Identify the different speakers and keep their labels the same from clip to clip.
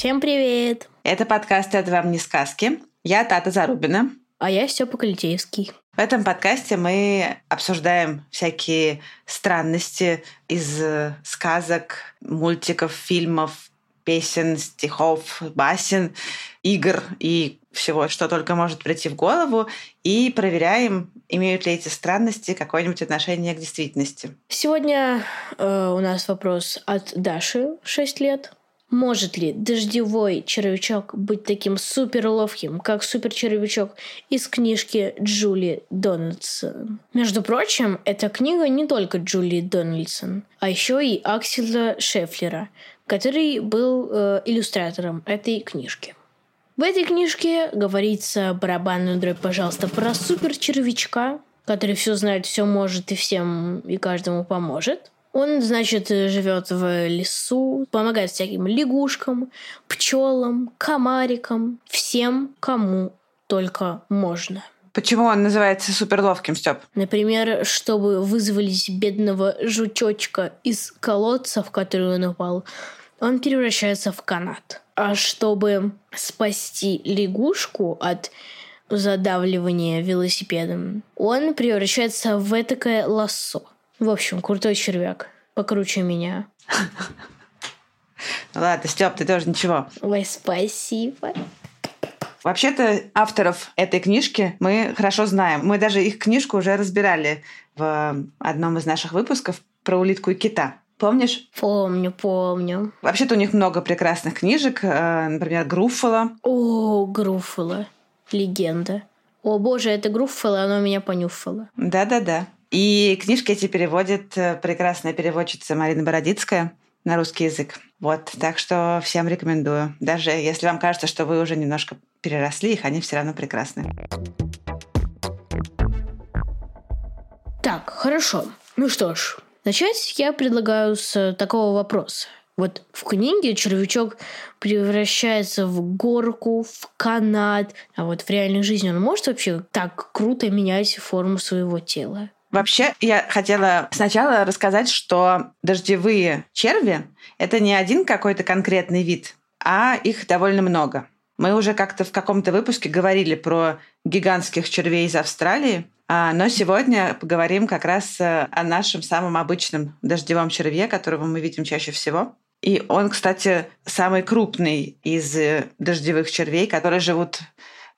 Speaker 1: Всем привет!
Speaker 2: Это подкаст «Это вам не сказки». Я Тата Зарубина.
Speaker 1: А я Степа Калитеевский.
Speaker 2: В этом подкасте мы обсуждаем всякие странности из сказок, мультиков, фильмов, песен, стихов, басен, игр и всего, что только может прийти в голову, и проверяем, имеют ли эти странности какое-нибудь отношение к действительности.
Speaker 1: Сегодня э, у нас вопрос от Даши, 6 лет. Может ли дождевой червячок быть таким супер ловким, как супер червячок из книжки Джули Дональдсон? Между прочим, эта книга не только Джули Дональдсон, а еще и Акселя Шефлера, который был э, иллюстратором этой книжки. В этой книжке говорится барабанную дробь, пожалуйста, про супер червячка, который все знает, все может и всем и каждому поможет. Он, значит, живет в лесу, помогает всяким лягушкам, пчелам, комарикам, всем, кому только можно.
Speaker 2: Почему он называется суперловким, Степ?
Speaker 1: Например, чтобы вызволить бедного жучочка из колодца, в который он упал, он превращается в канат. А чтобы спасти лягушку от задавливания велосипедом, он превращается в этакое лассо. В общем, крутой червяк. Покруче меня.
Speaker 2: Ладно, Степ, ты тоже ничего.
Speaker 1: Ой, спасибо.
Speaker 2: Вообще-то авторов этой книжки мы хорошо знаем. Мы даже их книжку уже разбирали в одном из наших выпусков про улитку и кита. Помнишь?
Speaker 1: Помню, помню.
Speaker 2: Вообще-то у них много прекрасных книжек, э, например, Груффало.
Speaker 1: О, Груффало. Легенда. О боже, это Груффало, оно меня понюфало.
Speaker 2: Да-да-да. И книжки эти переводит э, прекрасная переводчица Марина Бородицкая на русский язык. Вот, так что всем рекомендую. Даже если вам кажется, что вы уже немножко переросли их, они все равно прекрасны.
Speaker 1: Так, хорошо. Ну что ж, начать я предлагаю с такого вопроса. Вот в книге червячок превращается в горку, в канат, а вот в реальной жизни он может вообще так круто менять форму своего тела?
Speaker 2: Вообще, я хотела сначала рассказать, что дождевые черви — это не один какой-то конкретный вид, а их довольно много. Мы уже как-то в каком-то выпуске говорили про гигантских червей из Австралии, а, но сегодня поговорим как раз э, о нашем самом обычном дождевом черве, которого мы видим чаще всего. И он, кстати, самый крупный из э, дождевых червей, которые живут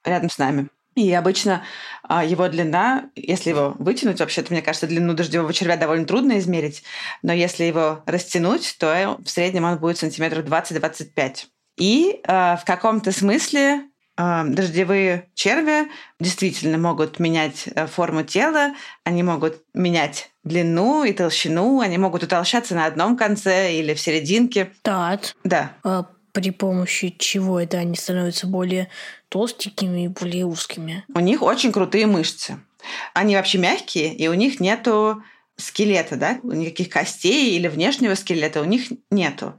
Speaker 2: рядом с нами. И обычно а, его длина, если его вытянуть, вообще-то, мне кажется, длину дождевого червя довольно трудно измерить, но если его растянуть, то в среднем он будет сантиметров 20-25. И э, в каком-то смысле э, дождевые черви действительно могут менять э, форму тела, они могут менять длину и толщину, они могут утолщаться на одном конце или в серединке.
Speaker 1: Так.
Speaker 2: Да.
Speaker 1: А при помощи чего это они становятся более толстенькими и более узкими?
Speaker 2: У них очень крутые мышцы. Они вообще мягкие, и у них нету скелета, да, никаких костей или внешнего скелета у них нету.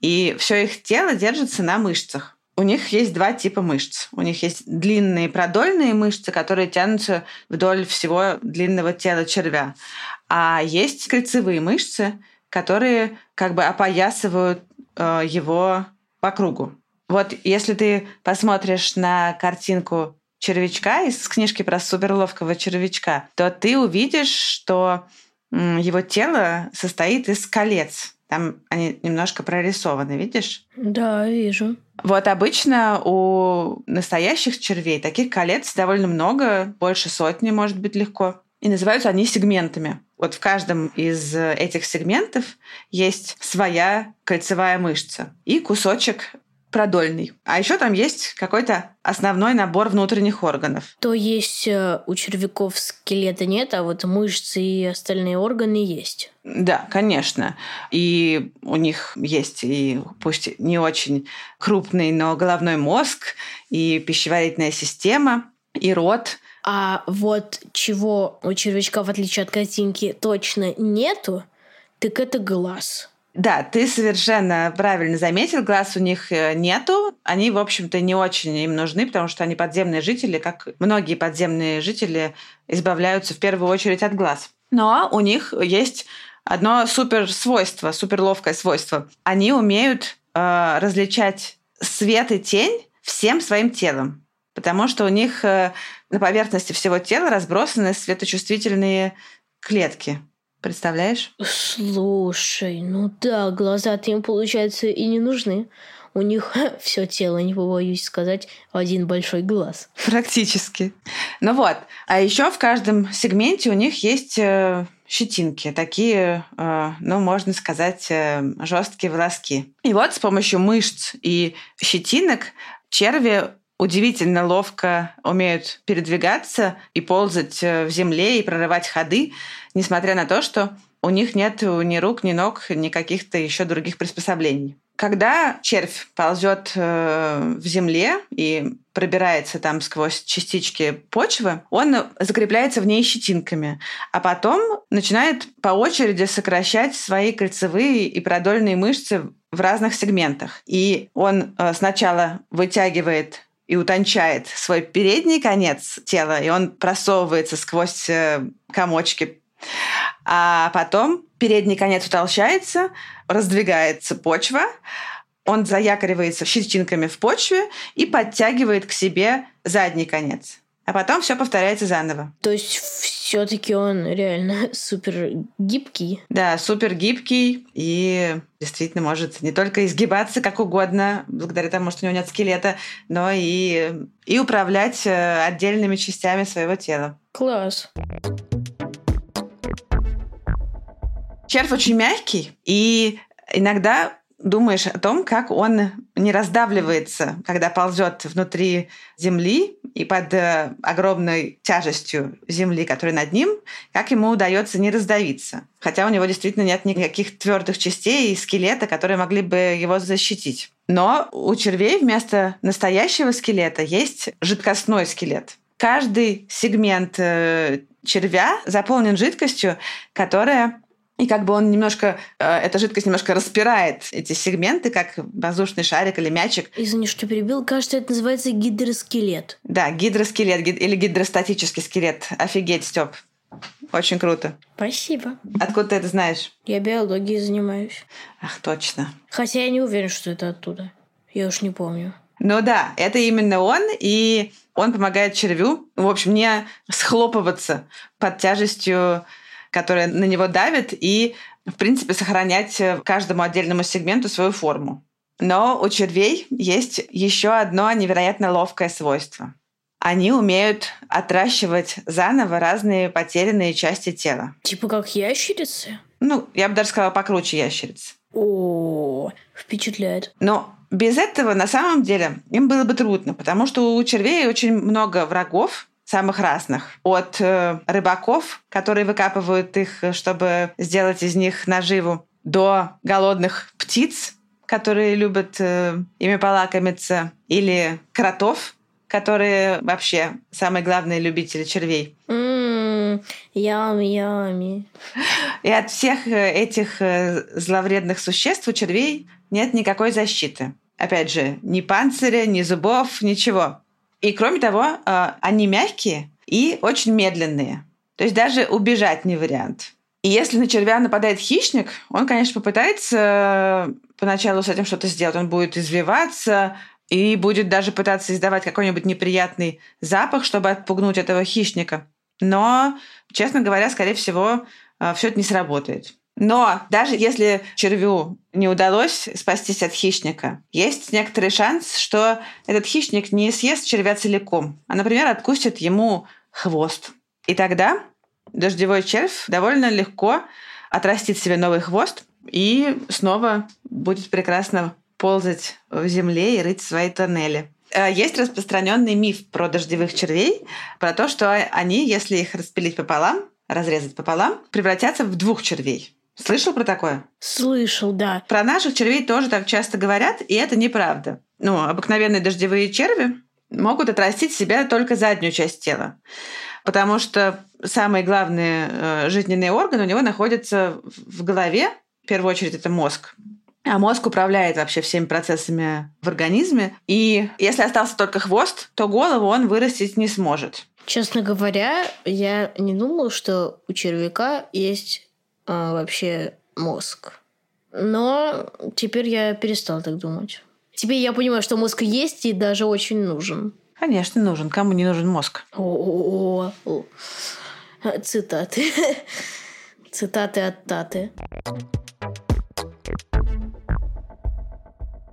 Speaker 2: И все их тело держится на мышцах. У них есть два типа мышц. У них есть длинные продольные мышцы, которые тянутся вдоль всего длинного тела червя. А есть кольцевые мышцы, которые как бы опоясывают э, его по кругу. Вот если ты посмотришь на картинку червячка из книжки про суперловкого червячка, то ты увидишь, что его тело состоит из колец. Там они немножко прорисованы, видишь?
Speaker 1: Да, вижу.
Speaker 2: Вот обычно у настоящих червей таких колец довольно много, больше сотни, может быть, легко. И называются они сегментами. Вот в каждом из этих сегментов есть своя кольцевая мышца и кусочек продольный. А еще там есть какой-то основной набор внутренних органов.
Speaker 1: То есть э, у червяков скелета нет, а вот мышцы и остальные органы есть.
Speaker 2: Да, конечно. И у них есть и пусть не очень крупный, но головной мозг, и пищеварительная система, и рот.
Speaker 1: А вот чего у червячка, в отличие от картинки, точно нету, так это глаз.
Speaker 2: Да, ты совершенно правильно заметил, глаз у них э, нету. Они, в общем-то, не очень им нужны, потому что они подземные жители, как многие подземные жители избавляются в первую очередь от глаз. Но у них есть одно супер свойство, супер ловкое свойство. Они умеют э, различать свет и тень всем своим телом, потому что у них э, на поверхности всего тела разбросаны светочувствительные клетки. Представляешь?
Speaker 1: Слушай, ну да, глаза-то им, получается, и не нужны. У них все тело, не побоюсь сказать, один большой глаз.
Speaker 2: Практически. Ну вот. А еще в каждом сегменте у них есть э, щетинки, такие, э, ну, можно сказать, э, жесткие волоски. И вот с помощью мышц и щетинок черви удивительно ловко умеют передвигаться и ползать в земле и прорывать ходы, несмотря на то, что у них нет ни рук, ни ног, ни каких-то еще других приспособлений. Когда червь ползет э, в земле и пробирается там сквозь частички почвы, он закрепляется в ней щетинками, а потом начинает по очереди сокращать свои кольцевые и продольные мышцы в разных сегментах. И он э, сначала вытягивает и утончает свой передний конец тела, и он просовывается сквозь э, комочки а потом передний конец утолщается, раздвигается почва, он заякоривается щетинками в почве и подтягивает к себе задний конец. А потом все повторяется заново.
Speaker 1: То есть все-таки он реально супер гибкий.
Speaker 2: Да, супер гибкий и действительно может не только изгибаться как угодно, благодаря тому, что у него нет скелета, но и, и управлять э, отдельными частями своего тела.
Speaker 1: Класс.
Speaker 2: Червь очень мягкий, и иногда думаешь о том, как он не раздавливается, когда ползет внутри земли и под э, огромной тяжестью земли, которая над ним, как ему удается не раздавиться. Хотя у него действительно нет никаких твердых частей и скелета, которые могли бы его защитить. Но у червей вместо настоящего скелета есть жидкостной скелет. Каждый сегмент э, червя заполнен жидкостью, которая и как бы он немножко, э, эта жидкость немножко распирает эти сегменты, как воздушный шарик или мячик.
Speaker 1: Извини, что перебил. Кажется, это называется гидроскелет.
Speaker 2: Да, гидроскелет гид- или гидростатический скелет. Офигеть, Степ. Очень круто.
Speaker 1: Спасибо.
Speaker 2: Откуда ты это знаешь?
Speaker 1: Я биологией занимаюсь.
Speaker 2: Ах, точно.
Speaker 1: Хотя я не уверен, что это оттуда. Я уж не помню.
Speaker 2: Ну да, это именно он, и он помогает червю, в общем, не схлопываться под тяжестью которая на него давит, и, в принципе, сохранять э, каждому отдельному сегменту свою форму. Но у червей есть еще одно невероятно ловкое свойство. Они умеют отращивать заново разные потерянные части тела.
Speaker 1: Типа как ящерицы?
Speaker 2: Ну, я бы даже сказала, покруче ящериц.
Speaker 1: О, впечатляет.
Speaker 2: Но без этого на самом деле им было бы трудно, потому что у червей очень много врагов, самых разных. От э, рыбаков, которые выкапывают их, чтобы сделать из них наживу, до голодных птиц, которые любят э, ими полакомиться, или кротов, которые вообще самые главные любители червей.
Speaker 1: Ммм, ями, ями.
Speaker 2: И от всех э, этих э, зловредных существ у червей нет никакой защиты. Опять же, ни панциря, ни зубов, ничего. И кроме того, а, они мягкие и очень медленные. То есть даже убежать не вариант. И если на червя нападает хищник, он, конечно, попытается э, поначалу с этим что-то сделать. Он будет извиваться и будет даже пытаться издавать какой-нибудь неприятный запах, чтобы отпугнуть этого хищника. Но, честно говоря, скорее всего, э, все это не сработает. Но даже если червю не удалось спастись от хищника, есть некоторый шанс, что этот хищник не съест червя целиком, а, например, откусит ему хвост. И тогда дождевой червь довольно легко отрастит себе новый хвост и снова будет прекрасно ползать в земле и рыть свои тоннели. Э, Есть распространенный миф про дождевых червей, про то, что они, если их распилить пополам, разрезать пополам, превратятся в двух червей. Слышал про такое?
Speaker 1: Слышал, да.
Speaker 2: Про наших червей тоже так часто говорят, и это неправда. Ну, обыкновенные дождевые черви могут отрастить себя только заднюю часть тела. Потому что самый главный э, жизненный орган у него находится в голове. В первую очередь это мозг. А мозг управляет вообще всеми процессами в организме. И если остался только хвост, то голову он вырастить не сможет.
Speaker 1: Честно говоря, я не думала, что у червяка есть а, вообще мозг. Но теперь я перестала так думать. Теперь я понимаю, что мозг есть и даже очень нужен.
Speaker 2: Конечно, нужен. Кому не нужен мозг?
Speaker 1: О, о, о. Цитаты. Цитаты от Таты.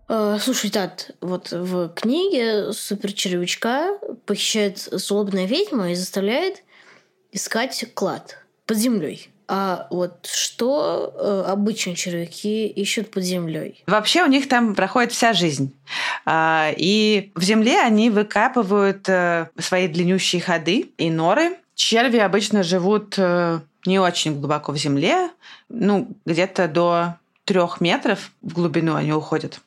Speaker 1: Э, Слушай, Тат, вот в книге суперчервячка похищает злобная ведьма и заставляет искать клад под землей. А вот что э, обычные червяки ищут под землей?
Speaker 2: Вообще у них там проходит вся жизнь. А, И в земле они выкапывают э, свои длиннющие ходы и норы. Черви обычно живут э, не очень глубоко в земле, ну, где-то до трех метров в глубину они уходят.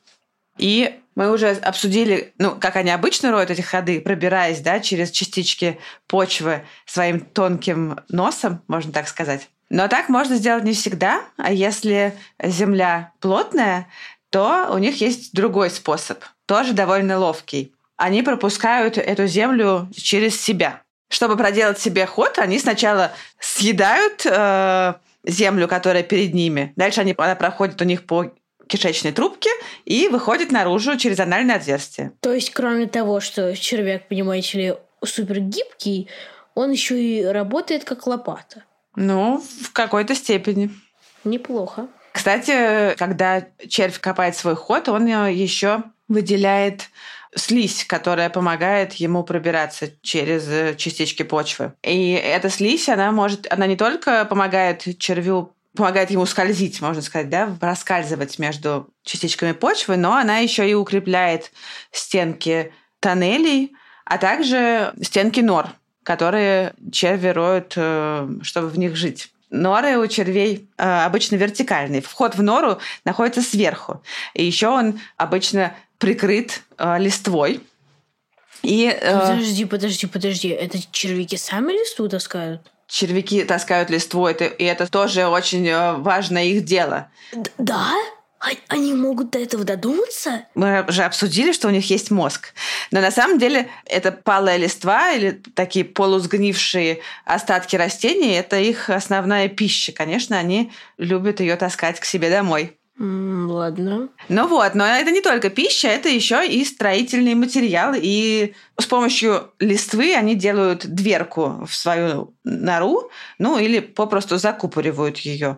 Speaker 2: И мы уже обсудили, ну, как они обычно роют эти ходы, пробираясь, да, через частички почвы своим тонким носом, можно так сказать. Но так можно сделать не всегда, а если земля плотная, то у них есть другой способ, тоже довольно ловкий. Они пропускают эту землю через себя. Чтобы проделать себе ход, они сначала съедают э, землю, которая перед ними. Дальше они, она проходит у них по кишечной трубке и выходит наружу через анальное отверстие.
Speaker 1: То есть, кроме того, что червяк, понимаете ли, супер гибкий, он еще и работает как лопата.
Speaker 2: Ну, в какой-то степени.
Speaker 1: Неплохо.
Speaker 2: Кстати, когда червь копает свой ход, он еще выделяет слизь, которая помогает ему пробираться через э, частички почвы. И эта слизь, она может, она не только помогает червю помогает ему скользить, можно сказать, да, проскальзывать между частичками почвы, но она еще и укрепляет стенки тоннелей, а также стенки нор, которые черви роют, э, чтобы в них жить. Норы у червей э, обычно вертикальные. Вход в нору находится сверху. И еще он обычно прикрыт э, листвой. И э,
Speaker 1: Подожди, подожди, подожди. Это червяки сами листву таскают?
Speaker 2: червяки таскают листву, это, и это тоже очень э, важное их дело.
Speaker 1: Да? А- Они могут до этого додуматься?
Speaker 2: Мы уже обсудили, что у них есть мозг. Но на самом деле это палая листва или такие полусгнившие остатки растений, это их основная пища. Конечно, они любят ее таскать к себе домой.
Speaker 1: Ладно.
Speaker 2: Ну вот, но это не только пища, это еще и строительный материал. И с помощью листвы они делают дверку в свою нору, ну или попросту закупоривают ее.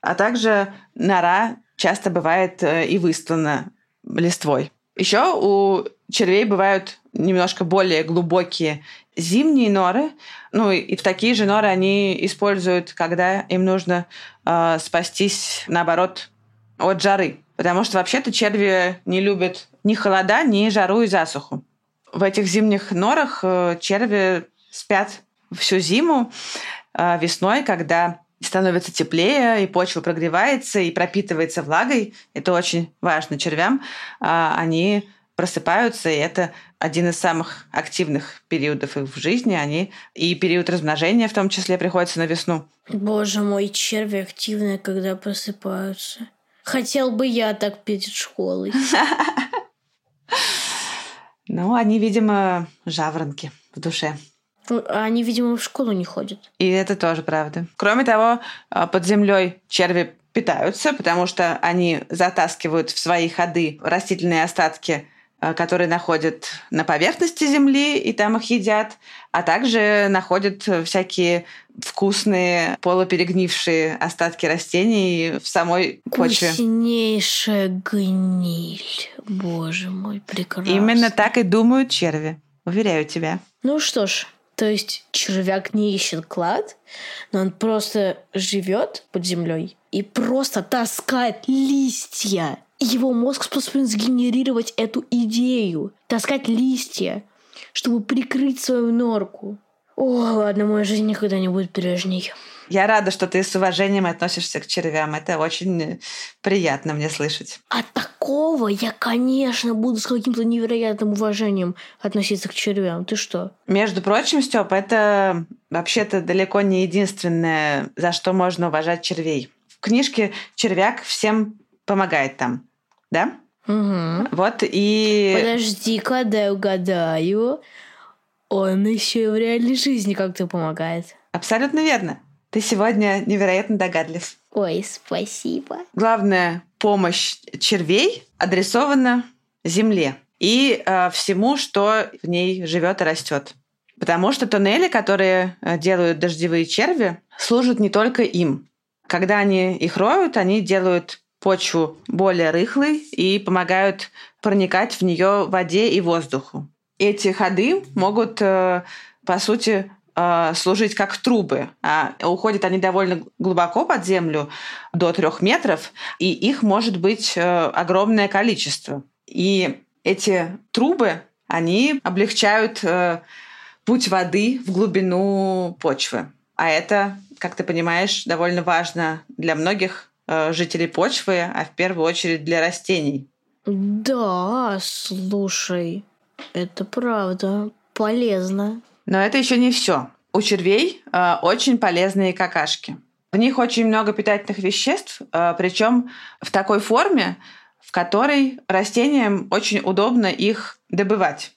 Speaker 2: А также нора часто бывает э, и выстлана листвой. Еще у червей бывают немножко более глубокие зимние норы. Ну и в такие же норы они используют, когда им нужно э, спастись, наоборот, от жары. Потому что вообще-то черви не любят ни холода, ни жару и засуху. В этих зимних норах э, черви спят всю зиму. Э, Весной, когда становится теплее, и почва прогревается, и пропитывается влагой, это очень важно червям, а, они просыпаются, и это один из самых активных периодов их в жизни. Они и период размножения в том числе приходится на весну.
Speaker 1: Боже мой, черви активные, когда просыпаются. Хотел бы я так перед школой.
Speaker 2: Ну, они, видимо, жаворонки в душе.
Speaker 1: А Они, видимо, в школу не ходят.
Speaker 2: И это тоже правда. Кроме того, а, под землей черви питаются, потому что они затаскивают в свои ходы растительные остатки, которые находят на поверхности земли, и там их едят, а также находят всякие вкусные полуперегнившие остатки растений в самой почве.
Speaker 1: Вкуснейшая гниль. Боже мой, прекрасно.
Speaker 2: Именно так и думают черви. Уверяю тебя.
Speaker 1: Ну что ж, то есть червяк не ищет клад, но он просто живет под землей и просто таскает листья его мозг способен сгенерировать эту идею, таскать листья, чтобы прикрыть свою норку. О, ладно, моя жизнь никогда не будет прежней.
Speaker 2: Я рада, что ты с уважением относишься к червям. Это очень приятно мне слышать.
Speaker 1: А такого я, конечно, буду с каким-то невероятным уважением относиться к червям. Ты что?
Speaker 2: Между прочим, Степ, это вообще-то далеко не единственное, за что можно уважать червей. В книжке «Червяк» всем помогает там, да?
Speaker 1: Угу.
Speaker 2: Вот и...
Speaker 1: Подожди-ка, дай угадаю. Он еще и в реальной жизни как-то помогает.
Speaker 2: Абсолютно верно. Ты сегодня невероятно догадлив.
Speaker 1: Ой, спасибо.
Speaker 2: Главная помощь червей адресована Земле и э, всему, что в ней живет и растет. Потому что туннели, которые э, делают дождевые черви, служат не только им. Когда они их роют, они делают почву более рыхлой и помогают проникать в нее воде и воздуху. Эти ходы могут, э, по сути, э, служить как трубы. А уходят они довольно глубоко под землю, до трех метров, и их может быть э, огромное количество. И эти трубы, они облегчают путь воды в глубину почвы. А это, как ты понимаешь, довольно важно для многих жителей почвы, а в первую очередь для растений.
Speaker 1: Да, слушай, это правда полезно.
Speaker 2: Но это еще не все. У червей э, очень полезные какашки. В них очень много питательных веществ, э, причем в такой форме, в которой растениям очень удобно их добывать.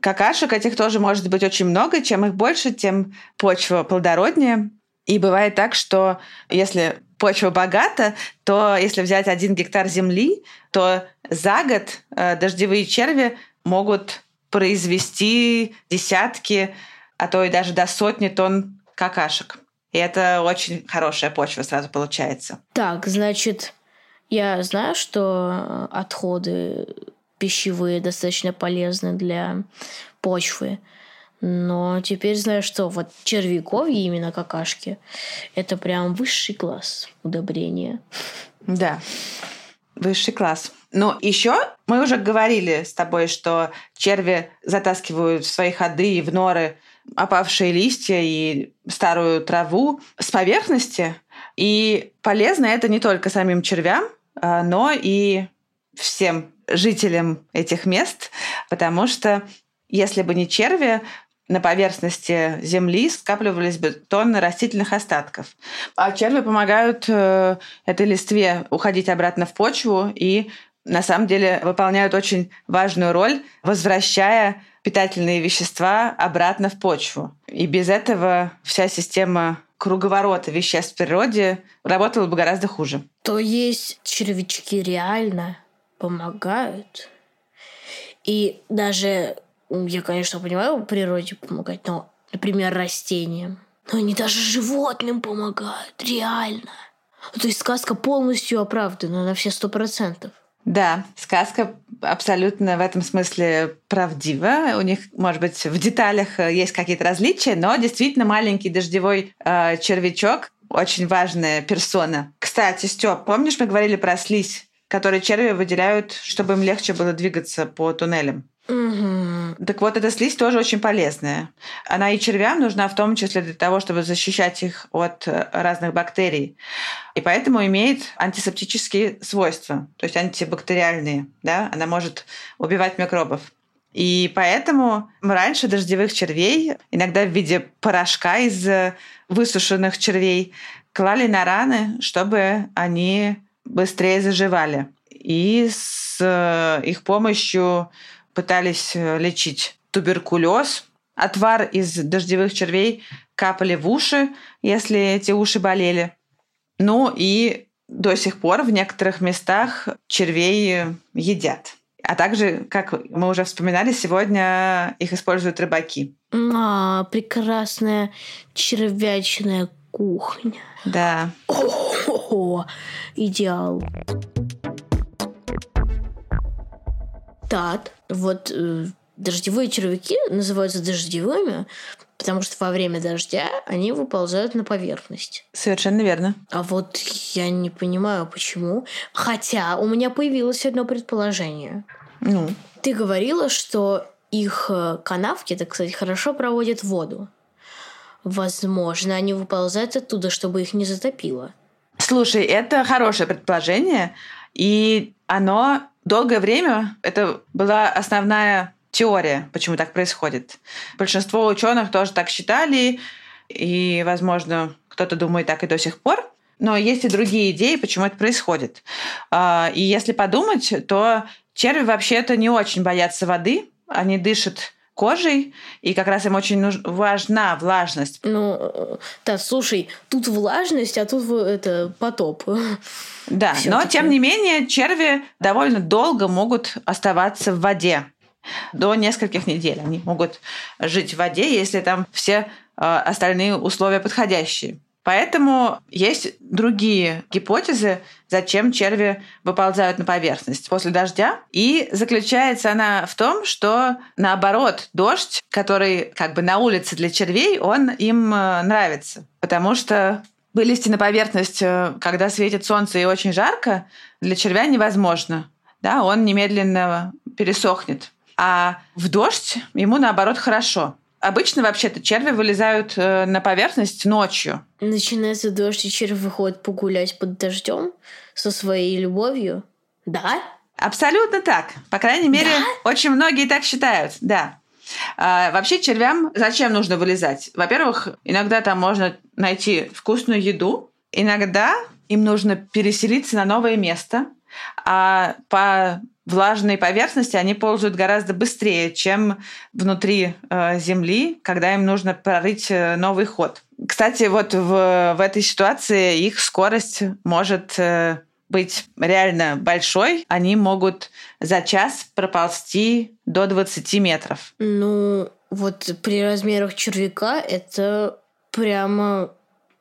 Speaker 2: Какашек этих тоже может быть очень много. Чем их больше, тем почва плодороднее. И бывает так, что если почва богата, то если взять один гектар земли, то за год э, дождевые черви могут произвести десятки, а то и даже до сотни тонн какашек. И это очень хорошая почва сразу получается.
Speaker 1: Так, значит, я знаю, что отходы пищевые достаточно полезны для почвы. Но теперь знаю, что вот червяковье, именно какашки, это прям высший класс удобрения.
Speaker 2: Да, высший класс. Но еще мы уже говорили с тобой, что черви затаскивают в свои ходы и в норы опавшие листья и старую траву с поверхности. И полезно это не только самим червям, а, но и всем жителям этих мест, потому что если бы не черви, на поверхности земли скапливались бы тонны растительных остатков. А черви помогают э, этой листве уходить обратно в почву и на самом деле выполняют очень важную роль, возвращая питательные вещества обратно в почву. И без этого вся система круговорота веществ в природе работала бы гораздо хуже.
Speaker 1: То есть червячки реально помогают? И даже, я, конечно, понимаю, природе помогать, но, например, растениям. Но они даже животным помогают, реально. То есть сказка полностью оправдана на все сто процентов.
Speaker 2: Да, сказка абсолютно в этом смысле правдива. У них, может быть, в деталях э, есть какие-то различия, но действительно маленький дождевой э, червячок очень важная персона. Кстати, Степ, помнишь, мы говорили про слизь, которую черви выделяют, чтобы им легче было двигаться по туннелям? Так вот, эта слизь тоже очень полезная. Она и червям нужна в том числе для того, чтобы защищать их от э, разных бактерий. И поэтому имеет антисептические свойства, то есть антибактериальные. Да? Она может убивать микробов. И поэтому раньше дождевых червей, иногда в виде порошка из э, высушенных червей, клали на раны, чтобы они быстрее заживали. И с э, их помощью пытались э, лечить туберкулез. Отвар из дождевых червей капали в уши, если эти уши болели. Ну и до сих пор в некоторых местах червей едят. А также, как мы уже вспоминали, сегодня их используют рыбаки.
Speaker 1: А, прекрасная червячная кухня.
Speaker 2: Да.
Speaker 1: О, идеал. Тат, вот э, дождевые червяки называются дождевыми, Потому что во время дождя они выползают на поверхность.
Speaker 2: Совершенно верно.
Speaker 1: А вот я не понимаю, почему. Хотя у меня появилось одно предположение.
Speaker 2: Ну,
Speaker 1: Ты говорила, что их э, канавки, это, кстати, хорошо проводят воду. Возможно, они выползают оттуда, чтобы их не затопило.
Speaker 2: Слушай, это хорошее предположение, и оно долгое время, это была основная теория, почему так происходит. Большинство ученых тоже так считали, и, возможно, кто-то думает так и до сих пор. Но есть и другие идеи, почему это происходит. А, И если подумать, то черви вообще-то не очень боятся воды, они дышат кожей, и как раз им очень нуж- важна влажность.
Speaker 1: Ну, да, слушай, тут влажность, а тут это потоп.
Speaker 2: Да, но
Speaker 1: Всё-таки.
Speaker 2: тем не менее черви довольно долго могут оставаться в воде. До нескольких недель они могут жить в воде, если там все э, остальные условия подходящие. Поэтому есть другие гипотезы, зачем черви выползают на поверхность после дождя. И заключается она в том, что наоборот, дождь, который как бы на улице для червей, он им э, нравится. Потому что вылезти на поверхность, э, когда светит солнце и очень жарко, для червя невозможно. Да, он немедленно пересохнет. А в дождь ему наоборот хорошо. Обычно вообще-то черви вылезают э, на поверхность ночью.
Speaker 1: Начинается дождь, и червь выходит погулять под дождем со своей любовью. Да?
Speaker 2: Абсолютно так. По крайней мере, очень многие так считают, да. А, вообще червям зачем нужно вылезать? Во-первых, иногда там можно найти вкусную еду, иногда им нужно переселиться на новое место, а по влажной поверхности они ползают гораздо быстрее, чем внутри э, земли, когда им нужно прорыть э, новый ход. Кстати, вот в, в этой ситуации их скорость может э, быть реально большой. Они могут за час проползти до 20 метров.
Speaker 1: Ну, вот при размерах червяка это прямо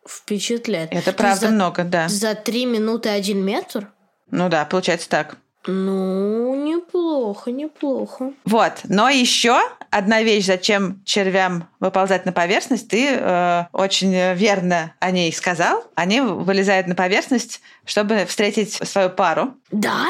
Speaker 1: впечатляет.
Speaker 2: Это
Speaker 1: То
Speaker 2: правда
Speaker 1: за,
Speaker 2: много, да.
Speaker 1: За три минуты один метр?
Speaker 2: Ну да, получается так.
Speaker 1: Ну, неплохо, неплохо.
Speaker 2: Вот. Но еще одна вещь, зачем червям выползать на поверхность, ты э, очень верно о ней сказал. Они вылезают на поверхность, чтобы встретить свою пару.
Speaker 1: Да?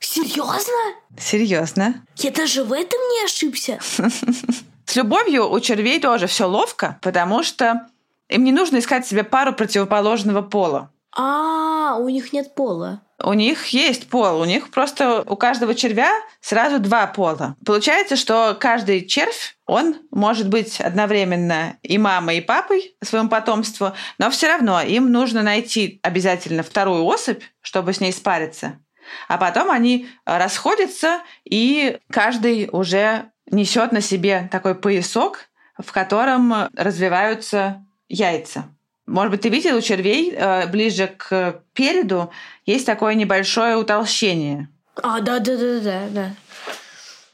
Speaker 1: Серьезно?
Speaker 2: Серьезно.
Speaker 1: Я даже в этом не ошибся.
Speaker 2: С любовью у червей тоже все ловко, потому что им не нужно искать себе пару противоположного пола.
Speaker 1: А, у них нет пола.
Speaker 2: У них есть пол, у них просто у каждого червя сразу два пола. Получается, что каждый червь, он может быть одновременно и мамой, и папой своему потомству, но все равно им нужно найти обязательно вторую особь, чтобы с ней спариться. А потом они расходятся, и каждый уже несет на себе такой поясок, в котором развиваются яйца. Может быть, ты видел у червей э, ближе к переду есть такое небольшое утолщение.
Speaker 1: А, да, да, да, да, да.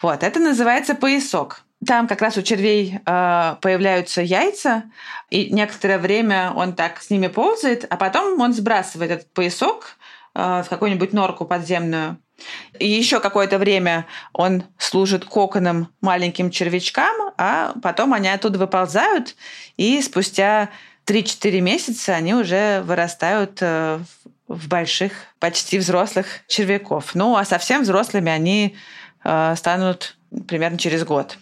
Speaker 2: Вот, это называется поясок. Там как раз у червей э, появляются яйца, и некоторое время он так с ними ползает, а потом он сбрасывает этот поясок э, в какую-нибудь норку подземную. И еще какое-то время он служит коконом маленьким червячкам, а потом они оттуда выползают, и спустя 3-4 месяца они уже вырастают э, в больших, почти взрослых червяков. Ну, а совсем взрослыми они э, станут примерно через год.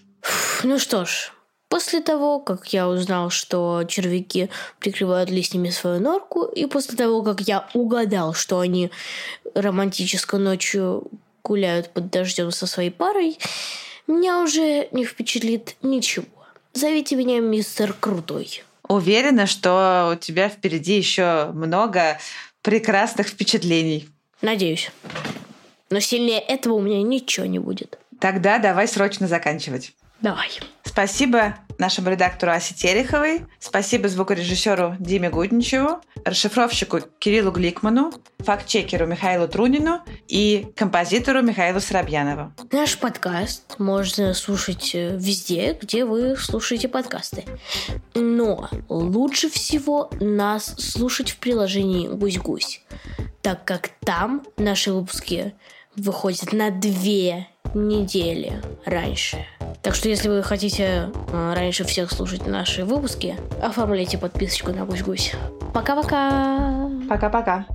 Speaker 1: Ну что ж, после того, как я узнал, что червяки прикрывают листьями свою норку, и после того, как я угадал, что они романтической ночью гуляют под дождем со своей парой, меня уже не впечатлит ничего. Зовите меня мистер Крутой.
Speaker 2: Уверена, что у тебя впереди еще много прекрасных впечатлений.
Speaker 1: Надеюсь. Но сильнее этого у меня ничего не будет.
Speaker 2: Тогда давай срочно заканчивать.
Speaker 1: Давай.
Speaker 2: Спасибо нашему редактору Асе Тереховой, спасибо звукорежиссеру Диме Гудничеву, расшифровщику Кириллу Гликману, фактчекеру Михаилу Трунину и композитору Михаилу Соробьянову.
Speaker 1: Наш подкаст можно слушать э, везде, где вы слушаете подкасты. Но лучше всего нас слушать в приложении «Гусь-гусь», так как там наши выпуски выходят на две недели раньше. Так что, если вы хотите э, раньше всех слушать наши выпуски, оформляйте подписочку на Гусь-Гусь. Пока-пока!
Speaker 2: Пока-пока.